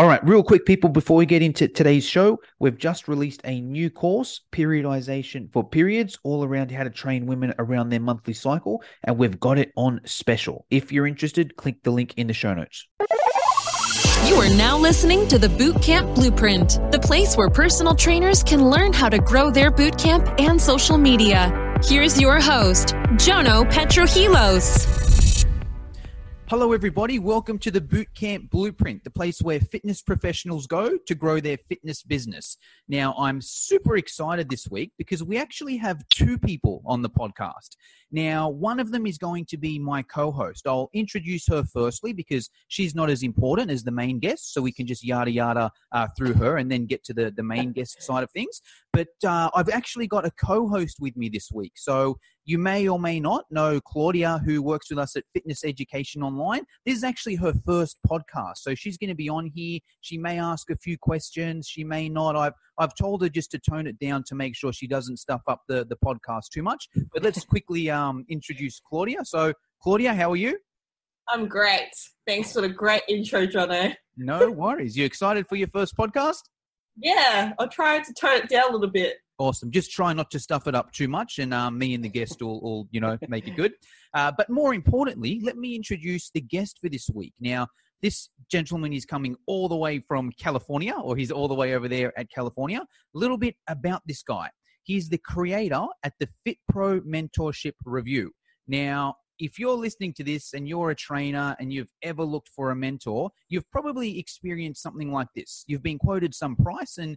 All right, real quick, people, before we get into today's show, we've just released a new course, periodization for periods, all around how to train women around their monthly cycle, and we've got it on special. If you're interested, click the link in the show notes. You are now listening to the Bootcamp Blueprint, the place where personal trainers can learn how to grow their bootcamp and social media. Here's your host, Jono Petrohilos. Hello, everybody. Welcome to the Bootcamp Blueprint, the place where fitness professionals go to grow their fitness business. Now, I'm super excited this week because we actually have two people on the podcast. Now, one of them is going to be my co host. I'll introduce her firstly because she's not as important as the main guest, so we can just yada yada uh, through her and then get to the, the main guest side of things. But uh, I've actually got a co host with me this week. So you may or may not know Claudia, who works with us at Fitness Education Online. This is actually her first podcast. So she's going to be on here. She may ask a few questions. She may not. I've, I've told her just to tone it down to make sure she doesn't stuff up the, the podcast too much. But let's quickly um, introduce Claudia. So, Claudia, how are you? I'm great. Thanks for the great intro, Jono. no worries. You excited for your first podcast? Yeah, I'll try to tone it down a little bit. Awesome. Just try not to stuff it up too much, and um, me and the guest will, will, you know, make it good. Uh, but more importantly, let me introduce the guest for this week. Now, this gentleman is coming all the way from California, or he's all the way over there at California. A little bit about this guy. He's the creator at the Fit Pro Mentorship Review. Now, if you're listening to this and you're a trainer and you've ever looked for a mentor, you've probably experienced something like this. You've been quoted some price and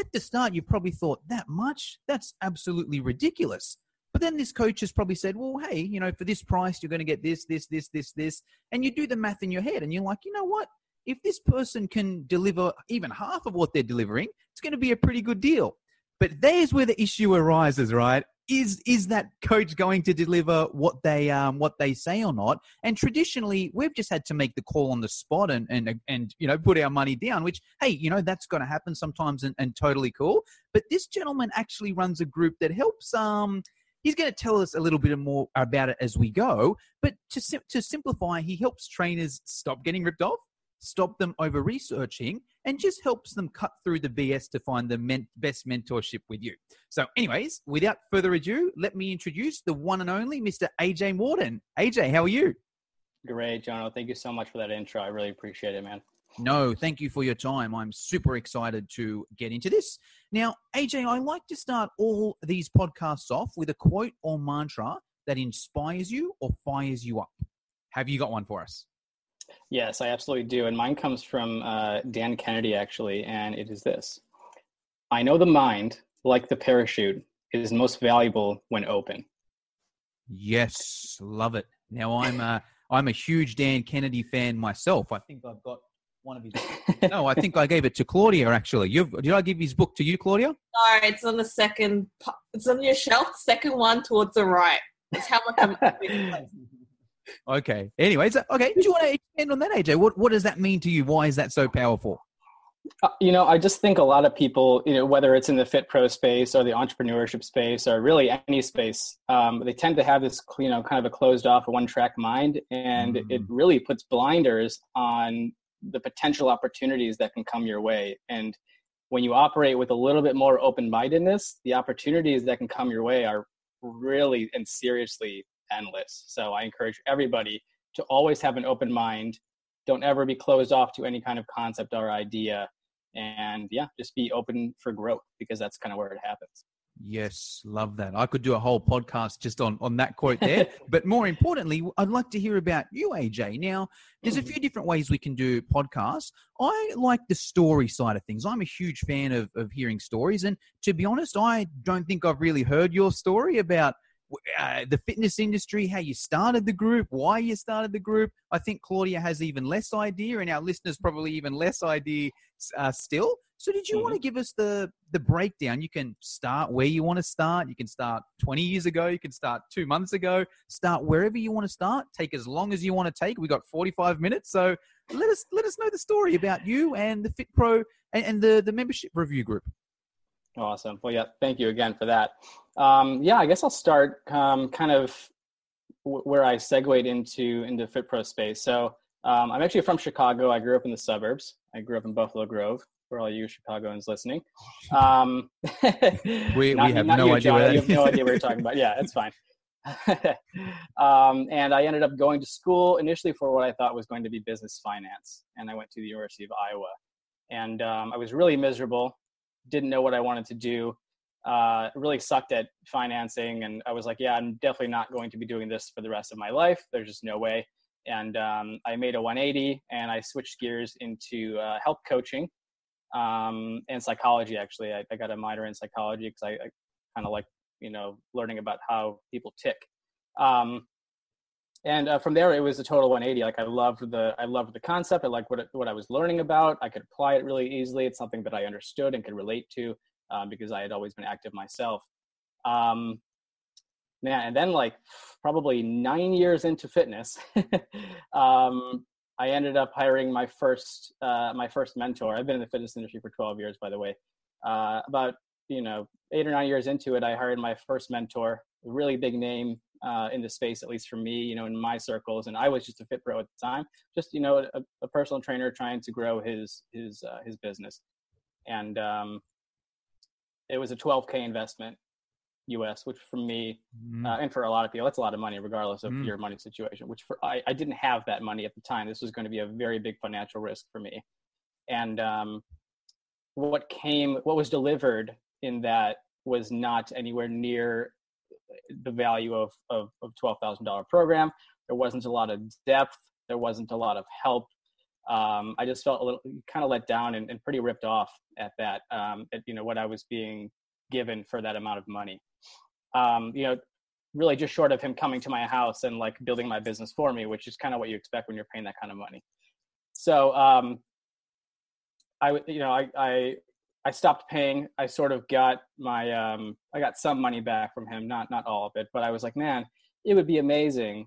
at the start, you probably thought that much? That's absolutely ridiculous. But then this coach has probably said, well, hey, you know, for this price, you're going to get this, this, this, this, this. And you do the math in your head and you're like, you know what? If this person can deliver even half of what they're delivering, it's going to be a pretty good deal. But there's where the issue arises, right? Is is that coach going to deliver what they um what they say or not? And traditionally, we've just had to make the call on the spot and and and you know put our money down. Which hey, you know that's going to happen sometimes and, and totally cool. But this gentleman actually runs a group that helps um he's going to tell us a little bit more about it as we go. But to, to simplify, he helps trainers stop getting ripped off, stop them over researching, and just helps them cut through the BS to find the men- best mentorship with you. So, anyways, without further ado, let me introduce the one and only Mr. AJ Morton. AJ, how are you? Great, John. Thank you so much for that intro. I really appreciate it, man. No, thank you for your time. I'm super excited to get into this. Now, AJ, I like to start all these podcasts off with a quote or mantra that inspires you or fires you up. Have you got one for us? Yes, I absolutely do. And mine comes from uh, Dan Kennedy, actually, and it is this I know the mind, like the parachute, is most valuable when open. Yes, love it. Now, I'm a, I'm a huge Dan Kennedy fan myself. I think I've got one of his. no, I think I gave it to Claudia, actually. You've, did I give his book to you, Claudia? No, it's on the second, it's on your shelf, second one towards the right. It's how much I'm. Okay. Anyways, okay. Do you want to expand on that, AJ? What What does that mean to you? Why is that so powerful? Uh, you know, I just think a lot of people, you know, whether it's in the fit pro space or the entrepreneurship space or really any space, um, they tend to have this, you know, kind of a closed off, one track mind, and mm. it really puts blinders on the potential opportunities that can come your way. And when you operate with a little bit more open mindedness, the opportunities that can come your way are really and seriously endless. So I encourage everybody to always have an open mind. Don't ever be closed off to any kind of concept or idea. And yeah, just be open for growth because that's kind of where it happens. Yes, love that. I could do a whole podcast just on, on that quote there. but more importantly, I'd like to hear about you, AJ. Now, there's a mm-hmm. few different ways we can do podcasts. I like the story side of things. I'm a huge fan of, of hearing stories. And to be honest, I don't think I've really heard your story about uh, the fitness industry, how you started the group, why you started the group. I think Claudia has even less idea, and our listeners probably even less idea uh, still. So, did you mm-hmm. want to give us the the breakdown? You can start where you want to start. You can start 20 years ago. You can start two months ago. Start wherever you want to start. Take as long as you want to take. We got 45 minutes, so let us let us know the story about you and the Fit Pro and, and the the membership review group. Awesome. Well, yeah, thank you again for that. Um, yeah, I guess I'll start um, kind of w- where I segued into into FitPro space. So Um, I'm actually from Chicago. I grew up in the suburbs. I grew up in Buffalo Grove. For all you Chicagoans listening, um, We- not- we have no you, idea John. You have no idea what you're talking about. Yeah, it's fine. um, and I ended up going to school initially for what I thought was going to be business finance, and I went to the University of Iowa. And um, I was really miserable. Didn't know what I wanted to do. Uh, really sucked at financing, and I was like, "Yeah, I'm definitely not going to be doing this for the rest of my life. There's just no way." And um, I made a 180, and I switched gears into uh, health coaching um, and psychology. Actually, I, I got a minor in psychology because I, I kind of like you know learning about how people tick. Um, and uh, from there, it was a total 180. Like I loved the I loved the concept. I liked what it, what I was learning about. I could apply it really easily. It's something that I understood and could relate to um, because I had always been active myself. Um, man, and then like probably nine years into fitness, um, I ended up hiring my first uh, my first mentor. I've been in the fitness industry for 12 years, by the way. Uh, about you know eight or nine years into it, I hired my first mentor, really big name uh, in the space, at least for me, you know, in my circles. And I was just a fit pro at the time, just you know, a, a personal trainer trying to grow his his uh, his business. And um, it was a 12k investment, US, which for me Mm. uh, and for a lot of people, that's a lot of money, regardless of Mm. your money situation. Which for I, I didn't have that money at the time. This was going to be a very big financial risk for me. And um, what came, what was delivered in that was not anywhere near the value of of, of twelve thousand dollar program. There wasn't a lot of depth. There wasn't a lot of help. Um, I just felt a little kind of let down and, and pretty ripped off at that. Um, at, you know what I was being given for that amount of money. Um, you know, really just short of him coming to my house and like building my business for me, which is kind of what you expect when you're paying that kind of money. So um, I, you know, I, I, I stopped paying. I sort of got my, um, I got some money back from him, not not all of it, but I was like, man, it would be amazing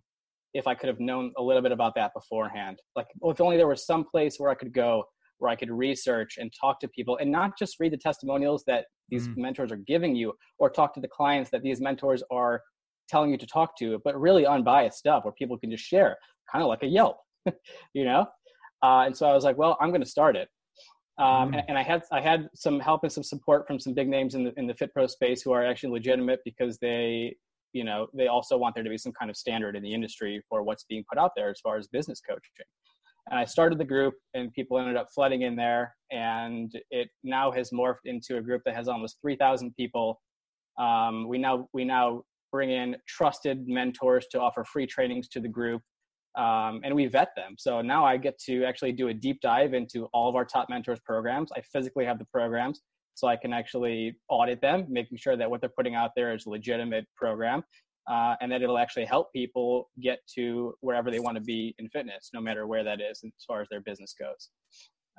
if I could have known a little bit about that beforehand. Like, if only there was some place where I could go where I could research and talk to people and not just read the testimonials that these Mm. mentors are giving you or talk to the clients that these mentors are telling you to talk to, but really unbiased stuff where people can just share, kind of like a Yelp, you know? Uh, and so I was like, well, I'm going to start it. Um, Mm. and, and I had I had some help and some support from some big names in the in the Fit Pro space who are actually legitimate because they you know they also want there to be some kind of standard in the industry for what's being put out there as far as business coaching. And I started the group, and people ended up flooding in there, and it now has morphed into a group that has almost three thousand people. Um, we now we now bring in trusted mentors to offer free trainings to the group um, and we vet them. So now I get to actually do a deep dive into all of our top mentors programs. I physically have the programs, so I can actually audit them, making sure that what they're putting out there is a legitimate program, uh, and that it'll actually help people get to wherever they want to be in fitness, no matter where that is, as far as their business goes.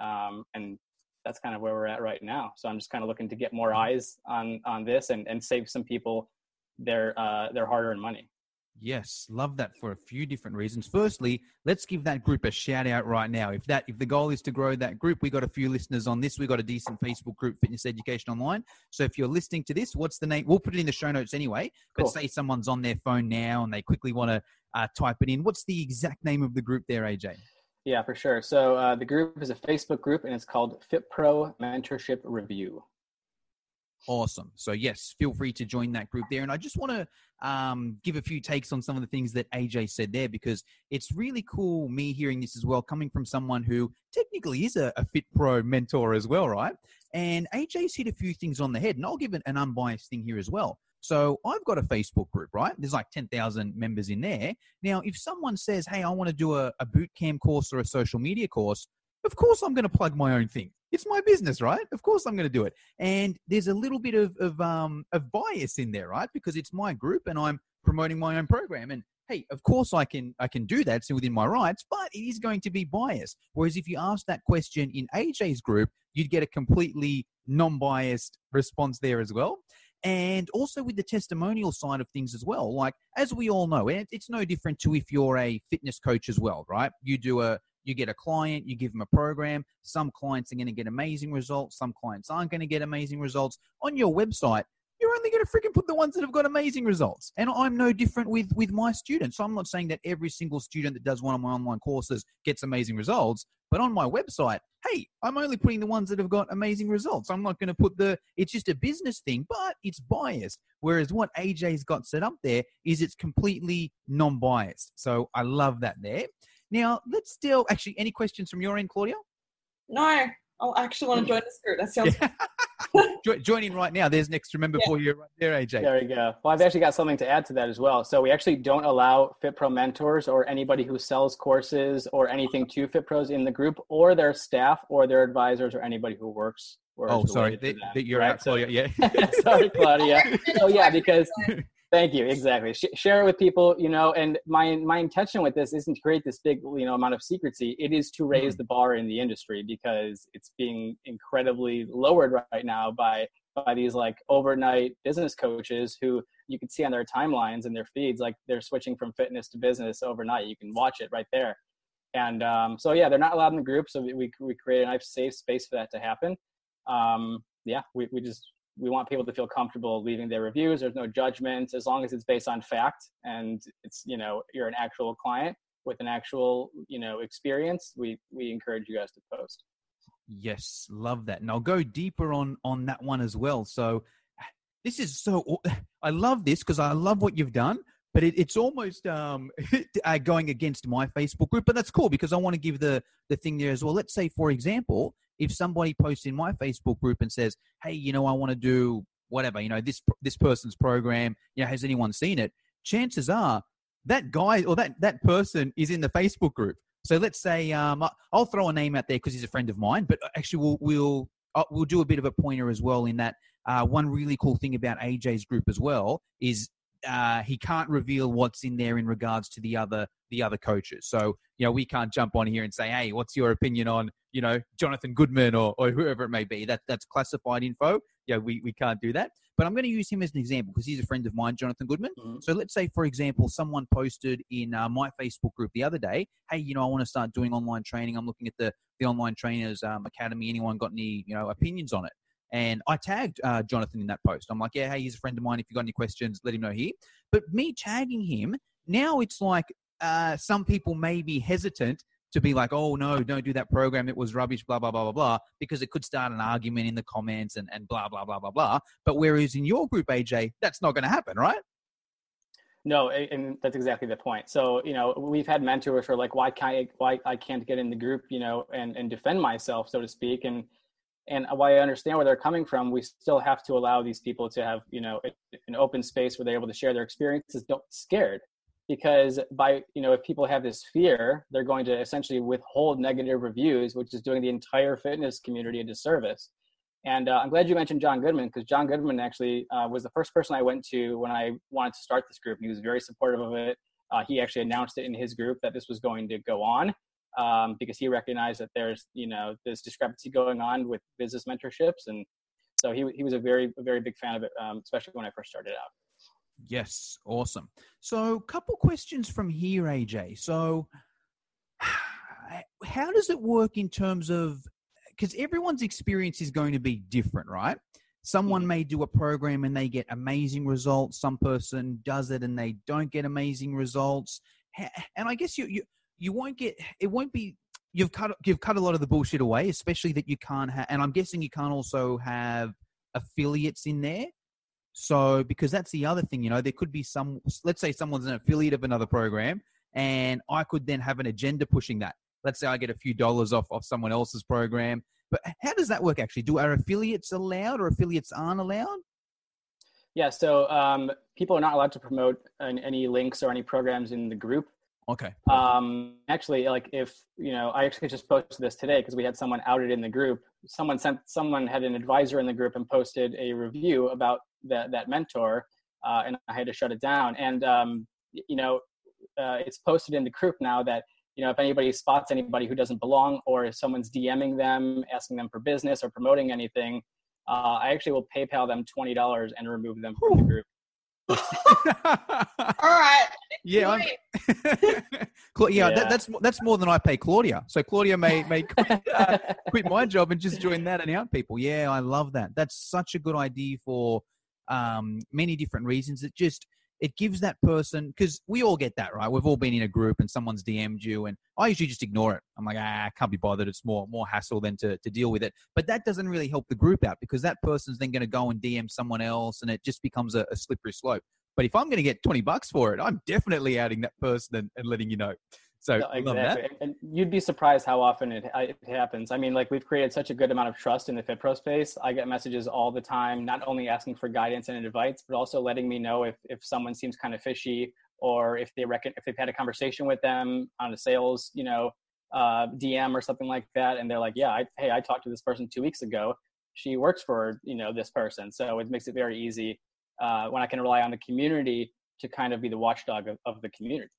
Um, and that's kind of where we're at right now. So I'm just kind of looking to get more eyes on on this and and save some people their uh, their hard-earned money. Yes, love that for a few different reasons. Firstly, let's give that group a shout out right now. If that if the goal is to grow that group, we got a few listeners on this. We got a decent Facebook group, Fitness Education Online. So if you're listening to this, what's the name? We'll put it in the show notes anyway. But Cool. say someone's on their phone now and they quickly want to uh, type it in. What's the exact name of the group there, AJ? Yeah, for sure. So uh, the group is a Facebook group, and it's called Fit Pro Mentorship Review. Awesome. So yes, feel free to join that group there. And I just want to um, give a few takes on some of the things that AJ said there because it's really cool me hearing this as well, coming from someone who technically is a, a Fit Pro mentor as well, right? And AJ's hit a few things on the head, and I'll give it an unbiased thing here as well. So I've got a Facebook group, right? There's like 10,000 members in there. Now, if someone says, hey, I want to do a, a boot camp course or a social media course, of course I'm going to plug my own thing. It's my business, right? Of course I'm going to do it. And there's a little bit of, of, um, of bias in there, right? Because it's my group and I'm promoting my own program. And hey, of course I can, I can do that. It's within my rights, but it is going to be biased. Whereas if you ask that question in AJ's group, you'd get a completely non-biased response there as well and also with the testimonial side of things as well. Like as we all know, and it's no different to if you're a fitness coach as well, right? You do a you get a client, you give them a program. Some clients are going to get amazing results. Some clients aren't going to get amazing results. On your website, you're only going to freaking put the ones that have got amazing results. And I'm no different with with my students. So I'm not saying that every single student that does one of my online courses gets amazing results, but on my website, hey, I'm only putting the ones that have got amazing results. I'm not going to put the it's just a business thing, but it's biased. Whereas what AJ's got set up there is it's completely non-biased. So I love that there. Now, let's deal. actually any questions from your end, Claudia? No, I actually want to join this group. That sounds Jo- Join in right now. There's an extra member Yeah. for you right there, AJ. There we go. Well, I've actually got something to add to that as well. So we actually don't allow FitPro mentors or anybody who sells courses or anything to FitPros in the group or their staff or their advisors or anybody who works. Or Oh, sorry, related to them, that you're right? out, Claudia. Yeah. Sorry, Claudia. Oh yeah, because thank you exactly. Sh- share it with people, you know. And my my intention with this isn't to create this big you know amount of secrecy. It is to raise Mhm. the bar in the industry because it's being incredibly lowered right now by by these like overnight business coaches who you can see on their timelines and their feeds like they're switching from fitness to business overnight. You can watch it right there. And um, so yeah, they're not allowed in the group, so we we create a nice safe space for that to happen. Um, yeah, we, we just we want people to feel comfortable leaving their reviews. There's no judgment as long as it's based on fact and it's you know you're an actual client with an actual you know experience. We we encourage you guys to post. Yes, love that. And I'll go deeper on on that one as well. So this is so I love this because I love what you've done, but it, it's almost um, uh, going against my Facebook group. But that's cool because I want to give the the thing there as well. Let's say, for example, if somebody posts in my Facebook group and says, "Hey, you know, I want to do whatever, you know, this this person's program. You know, has anyone seen it?" Chances are that guy or that that person is in the Facebook group. So let's say um, I'll throw a name out there because he's a friend of mine, but actually we'll we'll uh, we'll do a bit of a pointer as well. In that uh, one really cool thing about AJ's group as well is uh, he can't reveal what's in there in regards to the other the other coaches. So you know we can't jump on here and say, hey, what's your opinion on you know Jonathan Goodman or, or whoever it may be. That that's classified info. Yeah, we we can't do that. But I'm going to use him as an example because he's a friend of mine, Jonathan Goodman. Mhm. So let's say, for example, someone posted in uh, my Facebook group the other day, "Hey, you know, I want to start doing online training. I'm looking at the the online trainers um, academy. Anyone got any you know opinions on it?" And I tagged uh, Jonathan in that post. I'm like, "Yeah, hey, he's a friend of mine. If you got any questions, let him know here." But me tagging him now, it's like uh, some people may be hesitant to be like, "Oh no, don't do that program. It was rubbish." Blah blah blah blah blah, because it could start an argument in the comments and and blah blah blah blah blah. But whereas in your group, AJ, that's not going to happen, right? No, and that's exactly the point. So, you know, we've had mentors who are like, why can't I, why I can't get in the group, you know, and, and defend myself, so to speak. And, and while I understand where they're coming from, we still have to allow these people to have, you know, an open space where they're able to share their experiences, don't scared. Because by, you know, if people have this fear, they're going to essentially withhold negative reviews, which is doing the entire fitness community a disservice. And uh, I'm glad you mentioned John Goodman because John Goodman actually uh, was the first person I went to when I wanted to start this group. He was very supportive of it. Uh, he actually announced it in his group that this was going to go on um, because he recognized that there's, you know, this discrepancy going on with business mentorships. And so he, he was a very, a very big fan of it, um, especially when I first started out. Yes, awesome. So, couple questions from here, AJ. So, how does it work in terms of because everyone's experience is going to be different, right? Someone Mhm. may do a program and they get amazing results. Some person does it and they don't get amazing results. And I guess you you you won't get it won't be you've cut you've cut a lot of the bullshit away, especially that you can't have. And I'm guessing you can't also have affiliates in there. So, because that's the other thing, you know, there could be some, let's say someone's an affiliate of another program, and I could then have an agenda pushing that. Let's say I get a few dollars off of someone else's program. But how does that work actually? Do our affiliates allowed or affiliates aren't allowed? Yeah. So um, people are not allowed to promote any links or any programs in the group. Okay. Um, actually, like if you know, I actually just posted this today because we had someone outed in the group. Someone sent, someone had an advisor in the group and posted a review about that that mentor, uh, and I had to shut it down. And um, you know, uh, it's posted in the group now that you know if anybody spots anybody who doesn't belong, or if someone's DMing them, asking them for business or promoting anything, uh, I actually will PayPal them twenty dollars and remove them from the group. All right. yeah, I'm, Cla- yeah, Yeah. That, that's that's more than I pay Claudia. So Claudia may may quit, uh, quit my job and just join that and out people. Yeah, I love that. That's such a good idea for um, many different reasons. It just it gives that person because we all get that right. We've all been in a group and someone's DM'd you, and I usually just ignore it. I'm like, ah, I can't be bothered. It's more more hassle than to to deal with it. But that doesn't really help the group out because that person's then going to go and DM someone else, and it just becomes a, a slippery slope. But if I'm going to get 20 bucks for it, I'm definitely adding that person and, and letting you know. So no, exactly, and you'd be surprised how often it, it happens. I mean, like we've created such a good amount of trust in the FitPro space. I get messages all the time, not only asking for guidance and advice, but also letting me know if if someone seems kind of fishy or if they reckon if they've had a conversation with them on a sales, you know, uh, DM or something like that, and they're like, yeah, I, hey, I talked to this person two weeks ago. She works for you know this person, so it makes it very easy uh, when I can rely on the community to kind of be the watchdog of, of the community.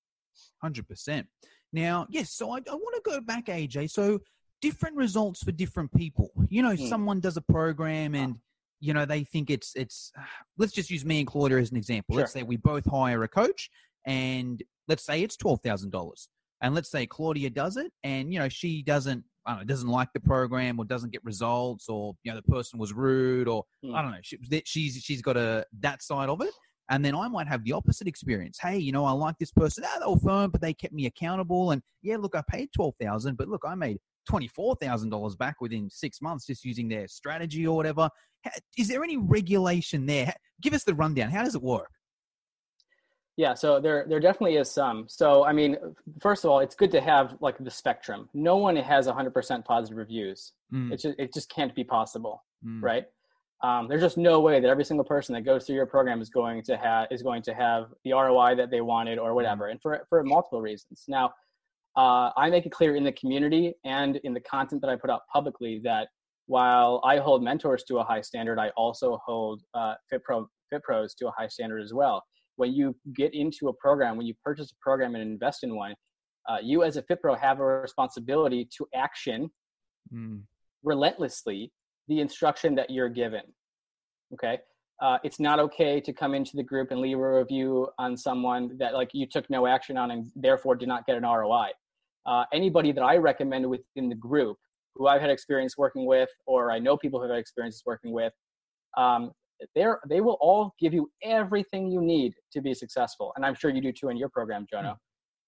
Hundred percent. Now, yes, so I, I want to go back, AJ. So different results for different people. You know, mm. someone does a program and you know they think it's it's. Let's just use me and Claudia as an example. Sure. Let's say we both hire a coach, and let's say it's twelve thousand dollars. And let's say Claudia does it, and you know she doesn't I don't know, doesn't like the program or doesn't get results or you know the person was rude or mm. I don't know she, she's she's got a that side of it and then I might have the opposite experience. Hey, you know, I like this person. Ah, they were firm, but they kept me accountable. And yeah, look, I paid twelve thousand, but look, I made twenty four thousand dollars back within six months just using their strategy or whatever. Is there any regulation there? Give us the rundown. How does it work? Yeah, so there there definitely is some. So I mean, first of all, it's good to have like the spectrum. No one has 100% positive reviews. Mm. It just it just can't be possible, mm. right? Um, there's just no way that every single person that goes through your program is going to have is going to have the ROI that they wanted or whatever, and for for multiple reasons. Now, uh, I make it clear in the community and in the content that I put out publicly that while I hold mentors to a high standard, I also hold uh, FitPro FitPros to a high standard as well. When you get into a program, when you purchase a program and invest in one, uh, you as a FitPro have a responsibility to action mm. relentlessly the instruction that you're given. Okay. Uh, it's not okay to come into the group and leave a review on someone that like you took no action on and therefore did not get an ROI. Uh, anybody that I recommend within the group who I've had experience working with, or I know people who have had experiences working with, um, they're, they will all give you everything you need to be successful. And I'm sure you do too in your program, Jono. Mm.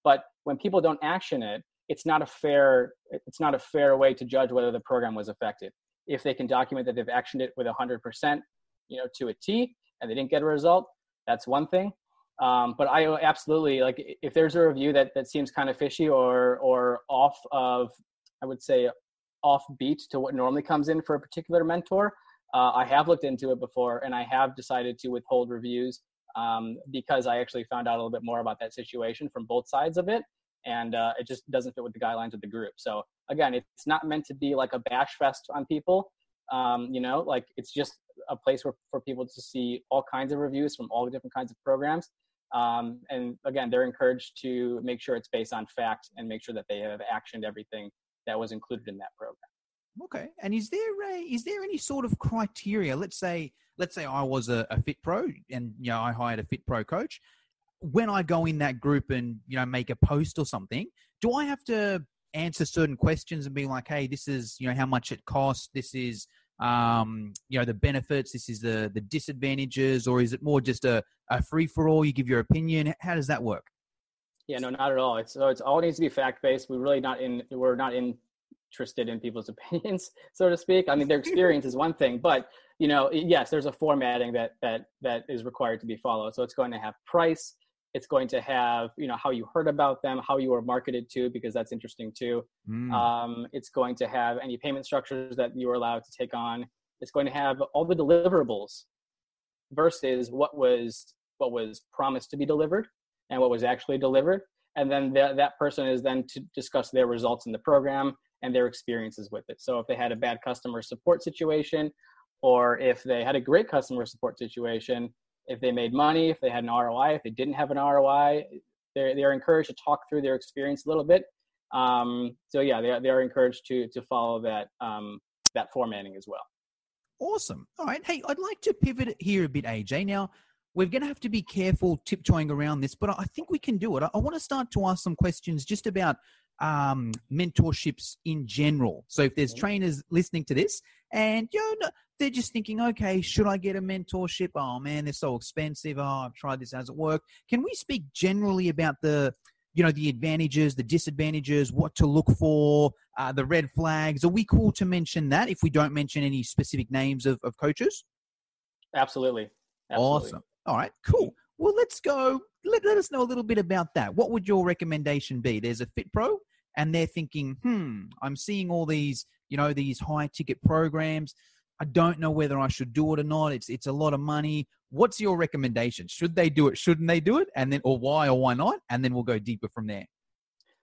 But when people don't action it, it's not a fair, it's not a fair way to judge whether the program was effective if they can document that they've actioned it with 100% you know to a t and they didn't get a result that's one thing um, but i absolutely like if there's a review that that seems kind of fishy or or off of i would say off beat to what normally comes in for a particular mentor uh, i have looked into it before and i have decided to withhold reviews um, because i actually found out a little bit more about that situation from both sides of it and uh, it just doesn't fit with the guidelines of the group. So again, it's not meant to be like a bash fest on people. Um, you know, like it's just a place where, for people to see all kinds of reviews from all the different kinds of programs. Um, and again, they're encouraged to make sure it's based on fact and make sure that they have actioned everything that was included in that program. Okay. And is there a, is there any sort of criteria? Let's say let's say I was a, a fit pro and you know I hired a fit pro coach when I go in that group and you know make a post or something, do I have to answer certain questions and be like, hey, this is you know how much it costs, this is um, you know the benefits, this is the the disadvantages, or is it more just a, a free for all? You give your opinion. How does that work? Yeah, no, not at all. It's so it's all needs to be fact based. We're really not in. We're not interested in people's opinions, so to speak. I mean, their experience is one thing, but you know, yes, there's a formatting that that that is required to be followed. So it's going to have price it's going to have you know how you heard about them how you were marketed to because that's interesting too. Mm. um, it's going to have any payment structures that you are allowed to take on. It's going to have all the deliverables versus what was what was promised to be delivered and what was actually delivered. And then th- that person is then to discuss their results in the program and their experiences with it. So if they had a bad customer support situation or if they had a great customer support situation if they made money, if they had an ROI, if they didn't have an ROI, they're, they're encouraged to talk through their experience a little bit. Um, so yeah, they, they are encouraged to, to follow that, um, that formatting as well. Awesome. All right. Hey, I'd like to pivot here a bit, AJ. Now, we're going to have to be careful tiptoeing around this, but I think we can do it. I, I want to start to ask some questions just about um, mentorships in general. So if there's trainers listening to this and you know, they're just thinking, okay, should I get a mentorship? Oh man, they're so expensive. Oh, I've tried this, hasn't worked. Can we speak generally about the you know the advantages, the disadvantages, what to look for, uh, the red flags? Are we cool to mention that if we don't mention any specific names of, of coaches? Absolutely. Absolutely. Awesome. All right, cool. Well, let's go. Let, let us know a little bit about that. What would your recommendation be? There's a Fit Pro, and they're thinking, hmm, I'm seeing all these, you know, these high ticket programs. I don't know whether I should do it or not. It's it's a lot of money. What's your recommendation? Should they do it? Shouldn't they do it? And then, or why or why not? And then we'll go deeper from there.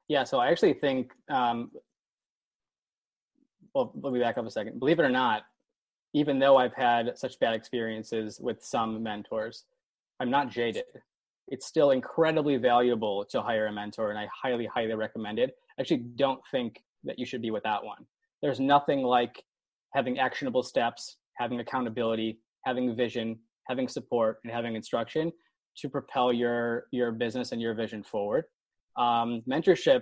Yeah, so I actually think, um, well, let me back up a second. Believe it or not, even though I've had such bad experiences with some mentors, I'm not jaded. It's still incredibly valuable to hire a mentor, and I highly, highly recommend it. Actually don't think that you should be without one. There's nothing like having actionable steps, having accountability, having vision, having support, and having instruction to propel your your business and your vision forward. Um, mentorship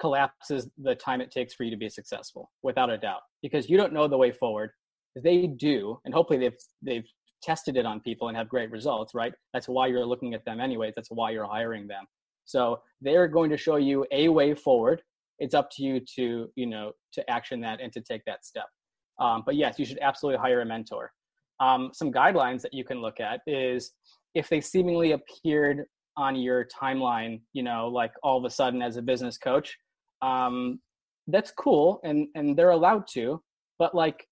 collapses the time it takes for you to be successful without a doubt because you don't know the way forward. They do and hopefully they've they've tested it on people and have great results right? That's why you're looking at them anyways. That's why you're hiring them. So they're going to show you a way forward it's up to you to you know to action that and to take that step um, but yes you should absolutely hire a mentor um, some guidelines that you can look at is if they seemingly appeared on your timeline, you know, like all of a sudden as a business coach, um, that's cool and and they're allowed to, but like,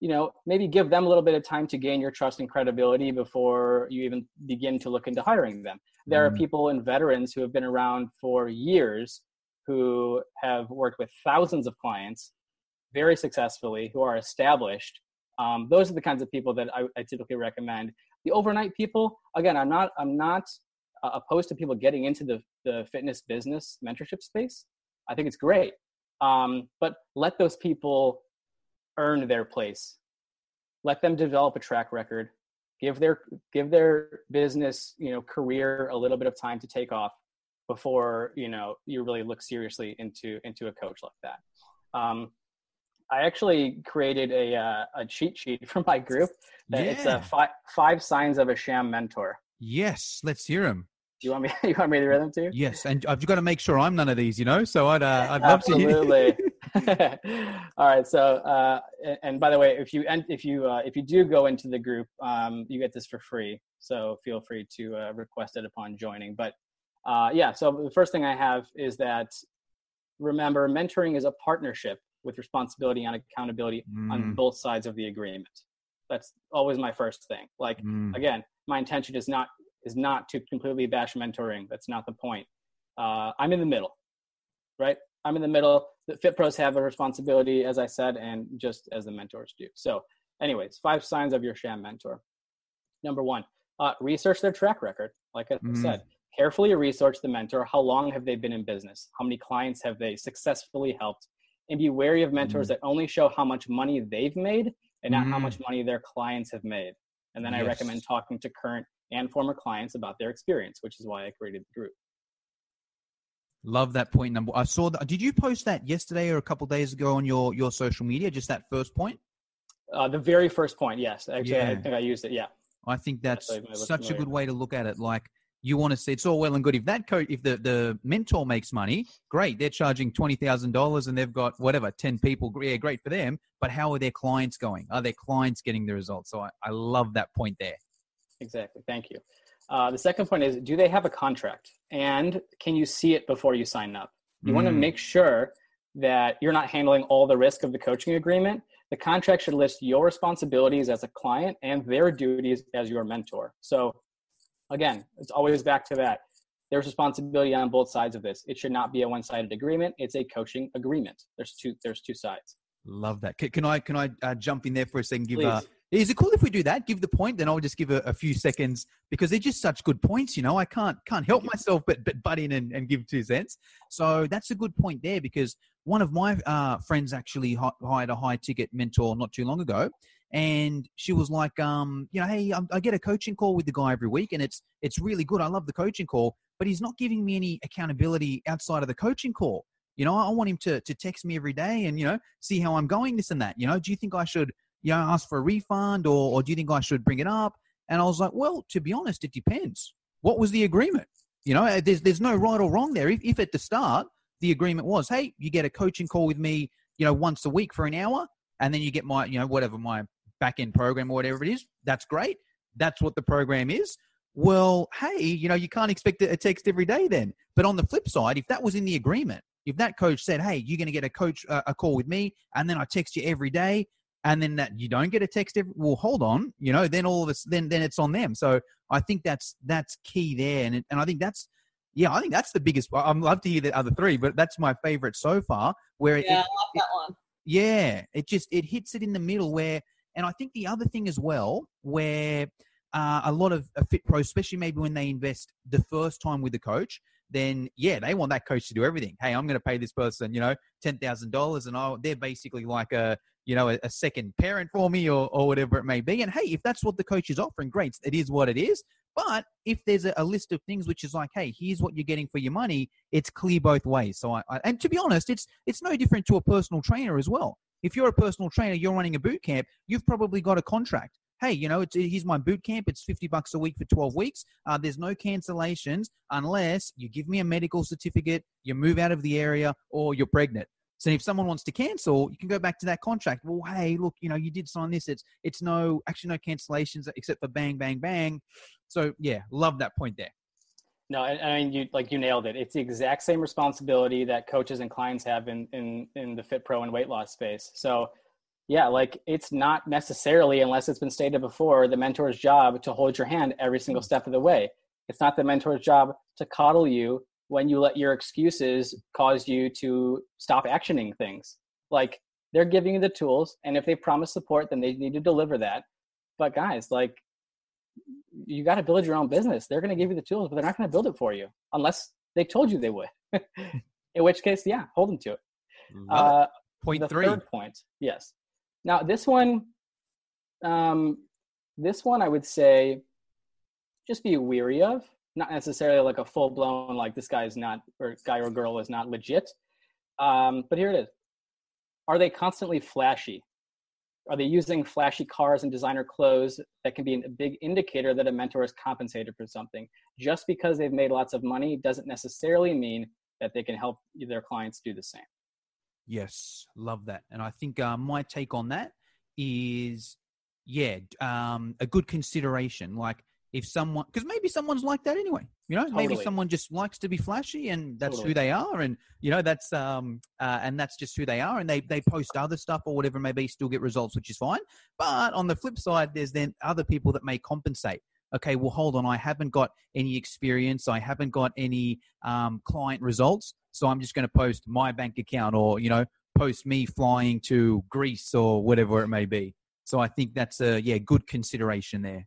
you know, maybe give them a little bit of time to gain your trust and credibility before you even begin to look into hiring them. There are Mhm. people and veterans who have been around for years who have worked with thousands of clients very successfully, who are established. Um, those are the kinds of people that I, I typically recommend. The overnight people, again, I'm not I'm not uh, opposed to people getting into the, the fitness business mentorship space. I think it's great. Um, but let those people earn their place. Let them develop a track record. Give their give their business, you know, career a little bit of time to take off before you know you really look seriously into into a coach like that. Um, I actually created a uh, a cheat sheet for my group. That It's a five five signs of a sham mentor. Yes, let's hear them. Do you want me? You want me to read them to you? Yes, and I've got to make sure I'm none of these, you know. So I'd uh, I'd love Absolutely. to. All right. So, uh, and, by the way, if you if you uh, if you do go into the group, um, you get this for free. So feel free to uh, request it upon joining. But uh, yeah. So the first thing I have is that remember, mentoring is a partnership with responsibility and accountability on Mm, both sides of the agreement. That's always my first thing. Like mm, again, my intention is not is not to completely bash mentoring. That's not the point. Uh, I'm in the middle, right? I'm in the middle. The fit pros have a responsibility, as I said, and just as the mentors do. So, anyways, five signs of your sham mentor. Number one, uh, research their track record. Like I Mhm. said, carefully research the mentor. How long have they been in business? How many clients have they successfully helped? And be wary of mentors Mhm. that only show how much money they've made and not how Mhm. much money their clients have made. And then I recommend talking to current and former clients about their experience, which is why I created the group. Love that point number. I saw that. Did you post that yesterday or a couple days ago on your your social media? Just that first point. Uh, the very first point, yes. Actually, I think I used it. Yeah. I think that's look such a good way to look at it. Like you want to see it's all well and good if that coach, if the the mentor makes money, great. They're charging twenty thousand dollars and they've got whatever ten people. Yeah, great for them. But how are their clients going? Are their clients getting the results? So I, I love that point there. Exactly. Thank you. Uh, the second point is do they have a contract? And can you see it before you sign up? You want to Mm. make sure that you're not handling all the risk of the coaching agreement. The contract should list your responsibilities as a client and their duties as your mentor. So, again, it's always back to that. There's responsibility on both sides of this. It should not be a one-sided agreement. It's a coaching agreement. There's two. There's two sides. Love that. Can, can I can I uh, jump in there for a second? Give uh, Please. Is it cool if we do that? Give the point, then I'll just give a, a few seconds because they're just such good points. You know, I can't can't help myself but but butt in and, and give two cents. So that's a good point there because one of my uh, friends actually hired a high ticket mentor not too long ago, and she was like, um, you know, hey, I, I get a coaching call with the guy every week, and it's it's really good. I love the coaching call, but he's not giving me any accountability outside of the coaching call. You know, I want him to to text me every day and you know see how I'm going, this and that. You know, do you think I should you know ask for a refund or or do you think I should bring it up? And I was like, well, to be honest, it depends. What was the agreement? You know, there's there's no right or wrong there. If, if at the start the agreement was, hey, you get a coaching call with me, you know, once a week for an hour, and then you get my, you know, whatever my back end program or whatever it is, that's great. That's what the program is. Well, hey, you know, you can't expect a text every day then. But on the flip side, if that was in the agreement, if that coach said, hey, you're going to get a coach uh, a call with me, and then I text you every day, and then that you don't get a text every, well, hold on, you know, then all of us, then then it's on them. So I think that's that's key there, and and I think that's yeah, I think that's the biggest. I'd love to hear the other three, but that's my favorite so far. Where yeah, it, I love that one. Yeah, it just it hits it in the middle where, and I think the other thing as well, where uh, a lot of fit pros, especially maybe when they invest the first time with the coach, then yeah, they want that coach to do everything. Hey, I'm going to pay this person, you know, ten thousand dollars, and I, they're basically like a you know a, a, second parent for me or or whatever it may be. And hey, if that's what the coach is offering, great, it is what it is. But if there's a, a, list of things which is like, hey, here's what you're getting for your money, it's clear both ways. So I, I, and to be honest, it's it's no different to a personal trainer as well. If you're a personal trainer, you're running a boot camp, you've probably got a contract. Hey, you know, it's, here's my boot camp. It's 50 bucks a week for 12 weeks. Uh, there's no cancellations unless you give me a medical certificate, you move out of the area, or you're pregnant. So if someone wants to cancel, you can go back to that contract. Well, hey, look, you know, you did sign this. It's it's no actually no cancellations except for bang, bang, bang. So yeah, love that point there. No, I mean you like you nailed it. It's the exact same responsibility that coaches and clients have in in in the fit pro and weight loss space. So yeah, like it's not necessarily unless it's been stated before the mentor's job to hold your hand every single mm-hmm. step of the way. It's not the mentor's job to coddle you when you let your excuses cause you to stop actioning things. Like they're giving you the tools, and if they promise support, then they need to deliver that. But guys, like you got to build your own business. They're going to give you the tools, but they're not going to build it for you unless they told you they would. In which case, yeah, hold them to it. Uh, point the three. Third point, yes. Now this one, um, this one I would say, just be weary of not necessarily like a full blown like this guy is not or guy or girl is not legit. Um, but here it is. Are they constantly flashy? Are they using flashy cars and designer clothes that can be a big indicator that a mentor is compensated for something? Just because they've made lots of money doesn't necessarily mean that they can help their clients do the same. Yes, love that. And I think uh, my take on that is, yeah, um, a good consideration. Like if someone because maybe someone's like that anyway you know? Totally. maybe someone just likes to be flashy and that's totally. who they are and you know that's um uh, and that's just who they are and they they post other stuff or whatever maybe still get results which is fine. But on the flip side there's then other people that may compensate. Okay well hold on i haven't got any experience i haven't got any um, client results so i'm just going to post my bank account or you know post me flying to greece or whatever it may be. So i think that's a yeah good consideration there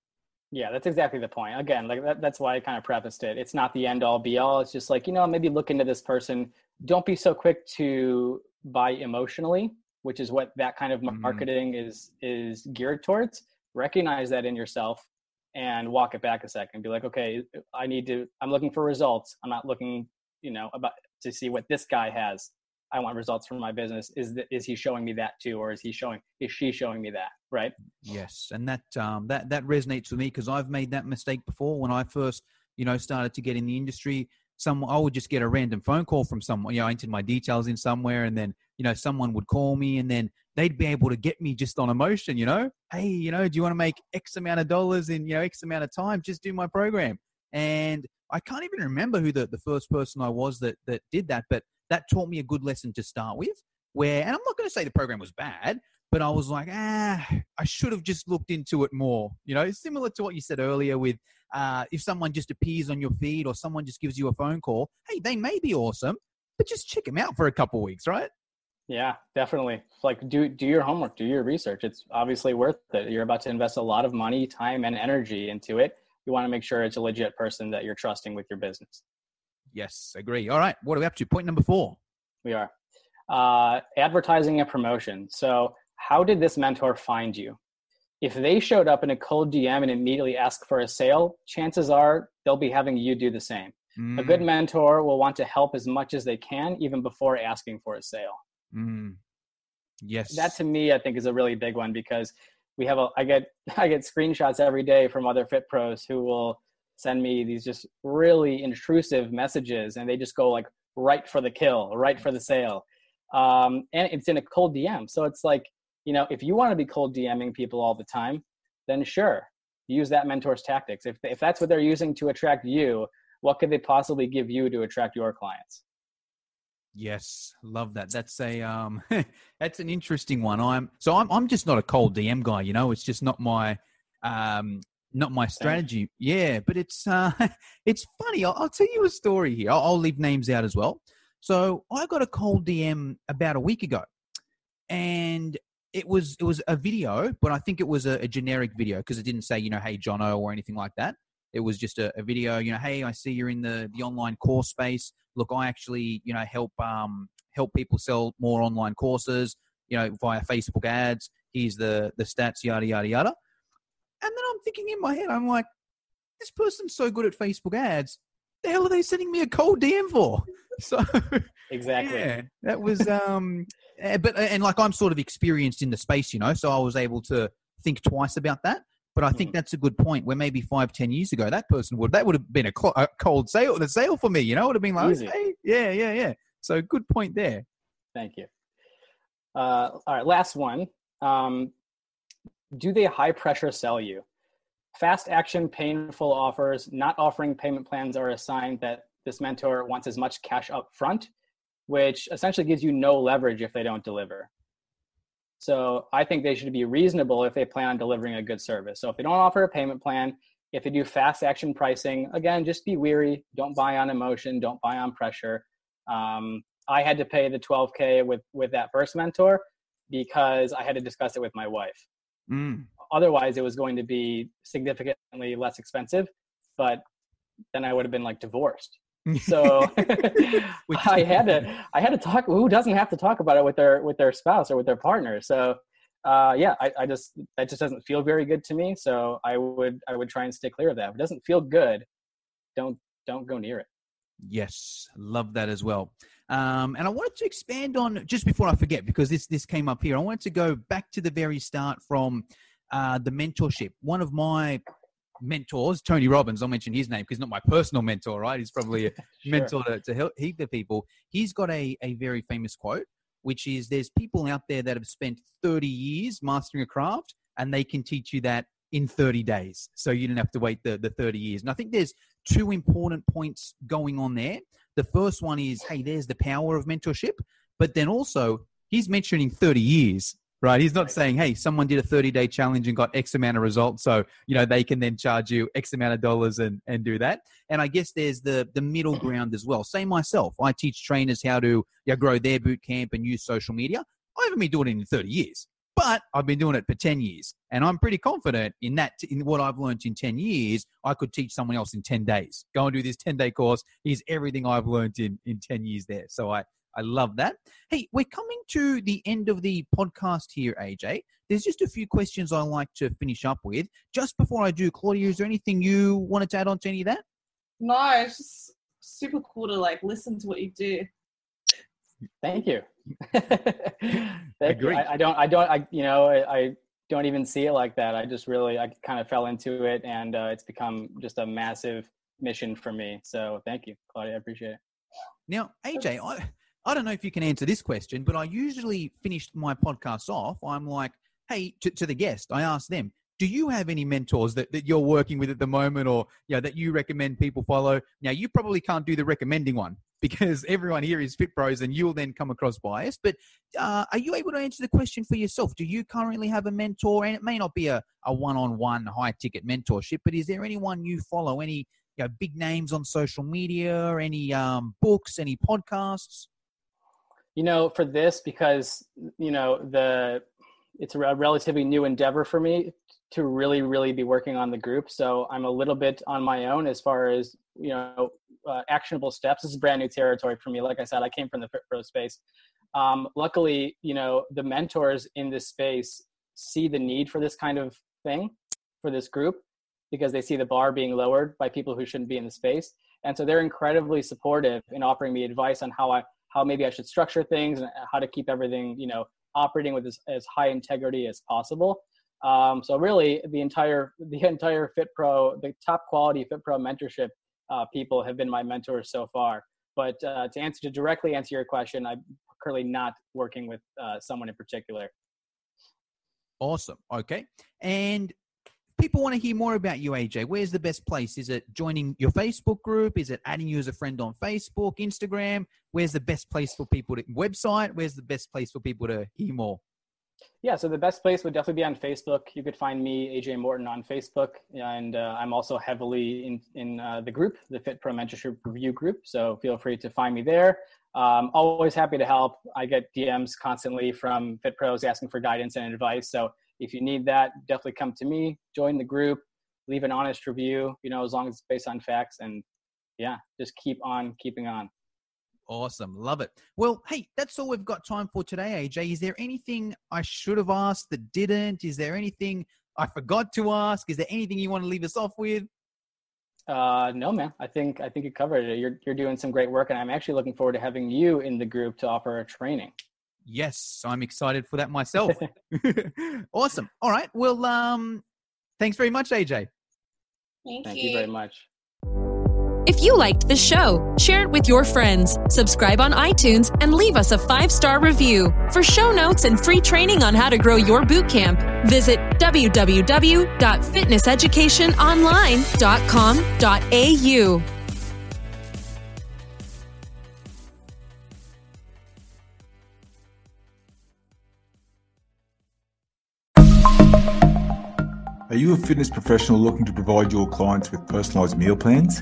yeah, that's exactly the point. Again, like that, that's why I kind of prefaced it. It's not the end all be all. It's just like, you know, maybe look into this person. Don't be so quick to buy emotionally, which is what that kind of Mhm. marketing is is geared towards. Recognize that in yourself and walk it back a second. Be like, okay, I need to I'm looking for results. I'm not looking, you know, about to see what this guy has. I want results from my business. Is that is he showing me that too, or is he showing is she showing me that? Right? Yes, and that um, that that resonates with me because I've made that mistake before when I first, you know, started to get in the industry. Some I would just get a random phone call from someone. You know, I entered my details in somewhere, and then you know someone would call me, and then they'd be able to get me just on emotion. You know, hey, you know, do you want to make X amount of dollars in you know X amount of time? Just do my program. And I can't even remember who the, the first person I was that that did that, but that taught me a good lesson to start with. Where, and I'm not going to say the program was bad, but I was like, ah, I should have just looked into it more. You know, similar to what you said earlier with uh, if someone just appears on your feed or someone just gives you a phone call, hey, they may be awesome, but just check them out for a couple weeks, right? Yeah, definitely. Like do do your homework, do your research. It's obviously worth it. You're about to invest a lot of money, time, and energy into it. You want to make sure it's a legit person that you're trusting with your business. Yes, agree. All right, what are we up to? Point number four. We are. Uh, advertising and promotion. So, how did this mentor find you? If they showed up in a cold DM and immediately asked for a sale, chances are they'll be having you do the same. Mm, A good mentor will want to help as much as they can, even before asking for a sale. mm. Yes. That to me, I think, is a really big one because we have a. I get I get screenshots every day from other fit pros who will send me these just really intrusive messages, and they just go like right for the kill, right for the sale, um, and it's in a cold DM. So it's like you know, if you want to be cold DMing people all the time, then sure, use that mentor's tactics. If if that's what they're using to attract you, what could they possibly give you to attract your clients? Yes, love that. That's a um, that's an interesting one. I'm so I'm I'm just not a cold DM guy. You know, it's just not my um, not my strategy. Yeah, but it's uh, it's funny. I'll, I'll tell you a story here. I'll, I'll leave names out as well. So I got a cold DM about a week ago, and it was it was a video, but I think it was a, a generic video because it didn't say you know hey Jono or anything like that. It was just a, a video. You know, hey, I see you're in the the online course space look, I actually, you know, help um, help people sell more online courses, you know, via Facebook ads. Here's the the stats, yada yada yada. And then I'm thinking in my head, I'm like, this person's so good at Facebook ads. The hell are they sending me a cold DM for? So Exactly. yeah, that was um, eh, but and like I'm sort of experienced in the space, you know, so I was able to think twice about that. But I think Mhm. that's a good point. Where maybe five, ten years ago, that person would that would have been a, co- a cold sale, the sale for me. You know, it would have been like, yeah, yeah, yeah. So good point there. Thank you. Uh, all right, last one. Um, do they high pressure sell you? Fast action, painful offers, not offering payment plans are a sign that this mentor wants as much cash up front, which essentially gives you no leverage if they don't deliver. So I think they should be reasonable if they plan on delivering a good service. So if they don't offer a payment plan, if they do fast action pricing, again, just be weary. Don't buy on emotion. Don't buy on pressure. Um, I had to pay the 12k with with that first mentor because I had to discuss it with my wife. Mm. Otherwise, it was going to be significantly less expensive, but then I would have been like divorced. So I had to I had to talk. Who doesn't have to talk about it with their with their spouse or with their partner? So uh, yeah, I, I just that just doesn't feel very good to me. So I would I would try and stay clear of that. If it doesn't feel good, don't don't go near it. Yes, love that as well. Um, and I wanted to expand on just before I forget because this this came up here. I wanted to go back to the very start from uh, the mentorship. One of my mentors, Tony Robbins, I'll mention his name because not my personal mentor, right? He's probably a Sure. mentor to, to help heap of people. He's got a, a very famous quote, which is there's people out there that have spent 30 years mastering a craft and they can teach you that in 30 days. So you don't have to wait the, the 30 years. And I think there's two important points going on there. The first one is, hey, there's the power of mentorship. But then also, he's mentioning 30 years, right? He's not Right. saying, hey, someone did a 30 day challenge and got X amount of results. So, you know, they can then charge you X amount of dollars and, and do that. And I guess there's the, the middle ground as well. Say myself, I teach trainers how to you know, grow their boot camp and use social media. I haven't been doing it in 30 years, but I've been doing it for 10 years. And I'm pretty confident in that, in what I've learned in 10 years, I could teach someone else in 10 days. Go and do this 10 day course. Here's everything I've learned in, in 10 years there. So I, I love that. Hey, we're coming to the end of the podcast here, AJ. There's just a few questions I like to finish up with. Just before I do, Claudia, is there anything you wanted to add on to any of that? No, it's just super cool to like listen to what you do. Thank you. Thank you. I, I don't. I don't. I you know. I, I don't even see it like that. I just really. I kind of fell into it, and uh, it's become just a massive mission for me. So thank you, Claudia. I appreciate it. Now, AJ, I, I don't know if you can answer this question, but I usually finish my podcasts off. I'm like, hey, to, to the guest, I ask them, do you have any mentors that, that you're working with at the moment or you know, that you recommend people follow? Now, you probably can't do the recommending one because everyone here is Fit Pros and you'll then come across biased. But uh, are you able to answer the question for yourself? Do you currently have a mentor? And it may not be a, a one-on-one high-ticket mentorship, but is there anyone you follow, any you know, big names on social media, any um, books, any podcasts? You know, for this because you know the it's a relatively new endeavor for me to really, really be working on the group. So I'm a little bit on my own as far as you know uh, actionable steps. This is brand new territory for me. Like I said, I came from the Fit Pro space. Um, luckily, you know, the mentors in this space see the need for this kind of thing for this group because they see the bar being lowered by people who shouldn't be in the space. and so they're incredibly supportive in offering me advice on how I how maybe I should structure things and how to keep everything you know operating with as, as high integrity as possible. Um, so really, the entire the entire FitPro, the top quality FitPro mentorship uh, people have been my mentors so far. But uh, to answer to directly answer your question, I'm currently not working with uh, someone in particular. Awesome. Okay. And people want to hear more about you, AJ, where's the best place? Is it joining your Facebook group? Is it adding you as a friend on Facebook, Instagram? Where's the best place for people to website? Where's the best place for people to hear more? Yeah, so the best place would definitely be on Facebook. You could find me, AJ Morton, on Facebook, and uh, I'm also heavily in in uh, the group, the Fit Pro Mentorship Review group. So feel free to find me there. Um, always happy to help. I get DMs constantly from Fit Pros asking for guidance and advice. So if you need that, definitely come to me. Join the group. Leave an honest review. You know, as long as it's based on facts, and yeah, just keep on keeping on. Awesome. Love it. Well, hey, that's all we've got time for today, AJ. Is there anything I should have asked that didn't? Is there anything I forgot to ask? Is there anything you want to leave us off with? Uh, no, man. I think I think you covered it. You're you're doing some great work, and I'm actually looking forward to having you in the group to offer a training. Yes, I'm excited for that myself. awesome. All right. Well, um, thanks very much, AJ. Thank, Thank you. you very much. If you liked this show, share it with your friends, subscribe on iTunes, and leave us a five star review. For show notes and free training on how to grow your bootcamp, visit www.fitnesseducationonline.com.au. Are you a fitness professional looking to provide your clients with personalized meal plans?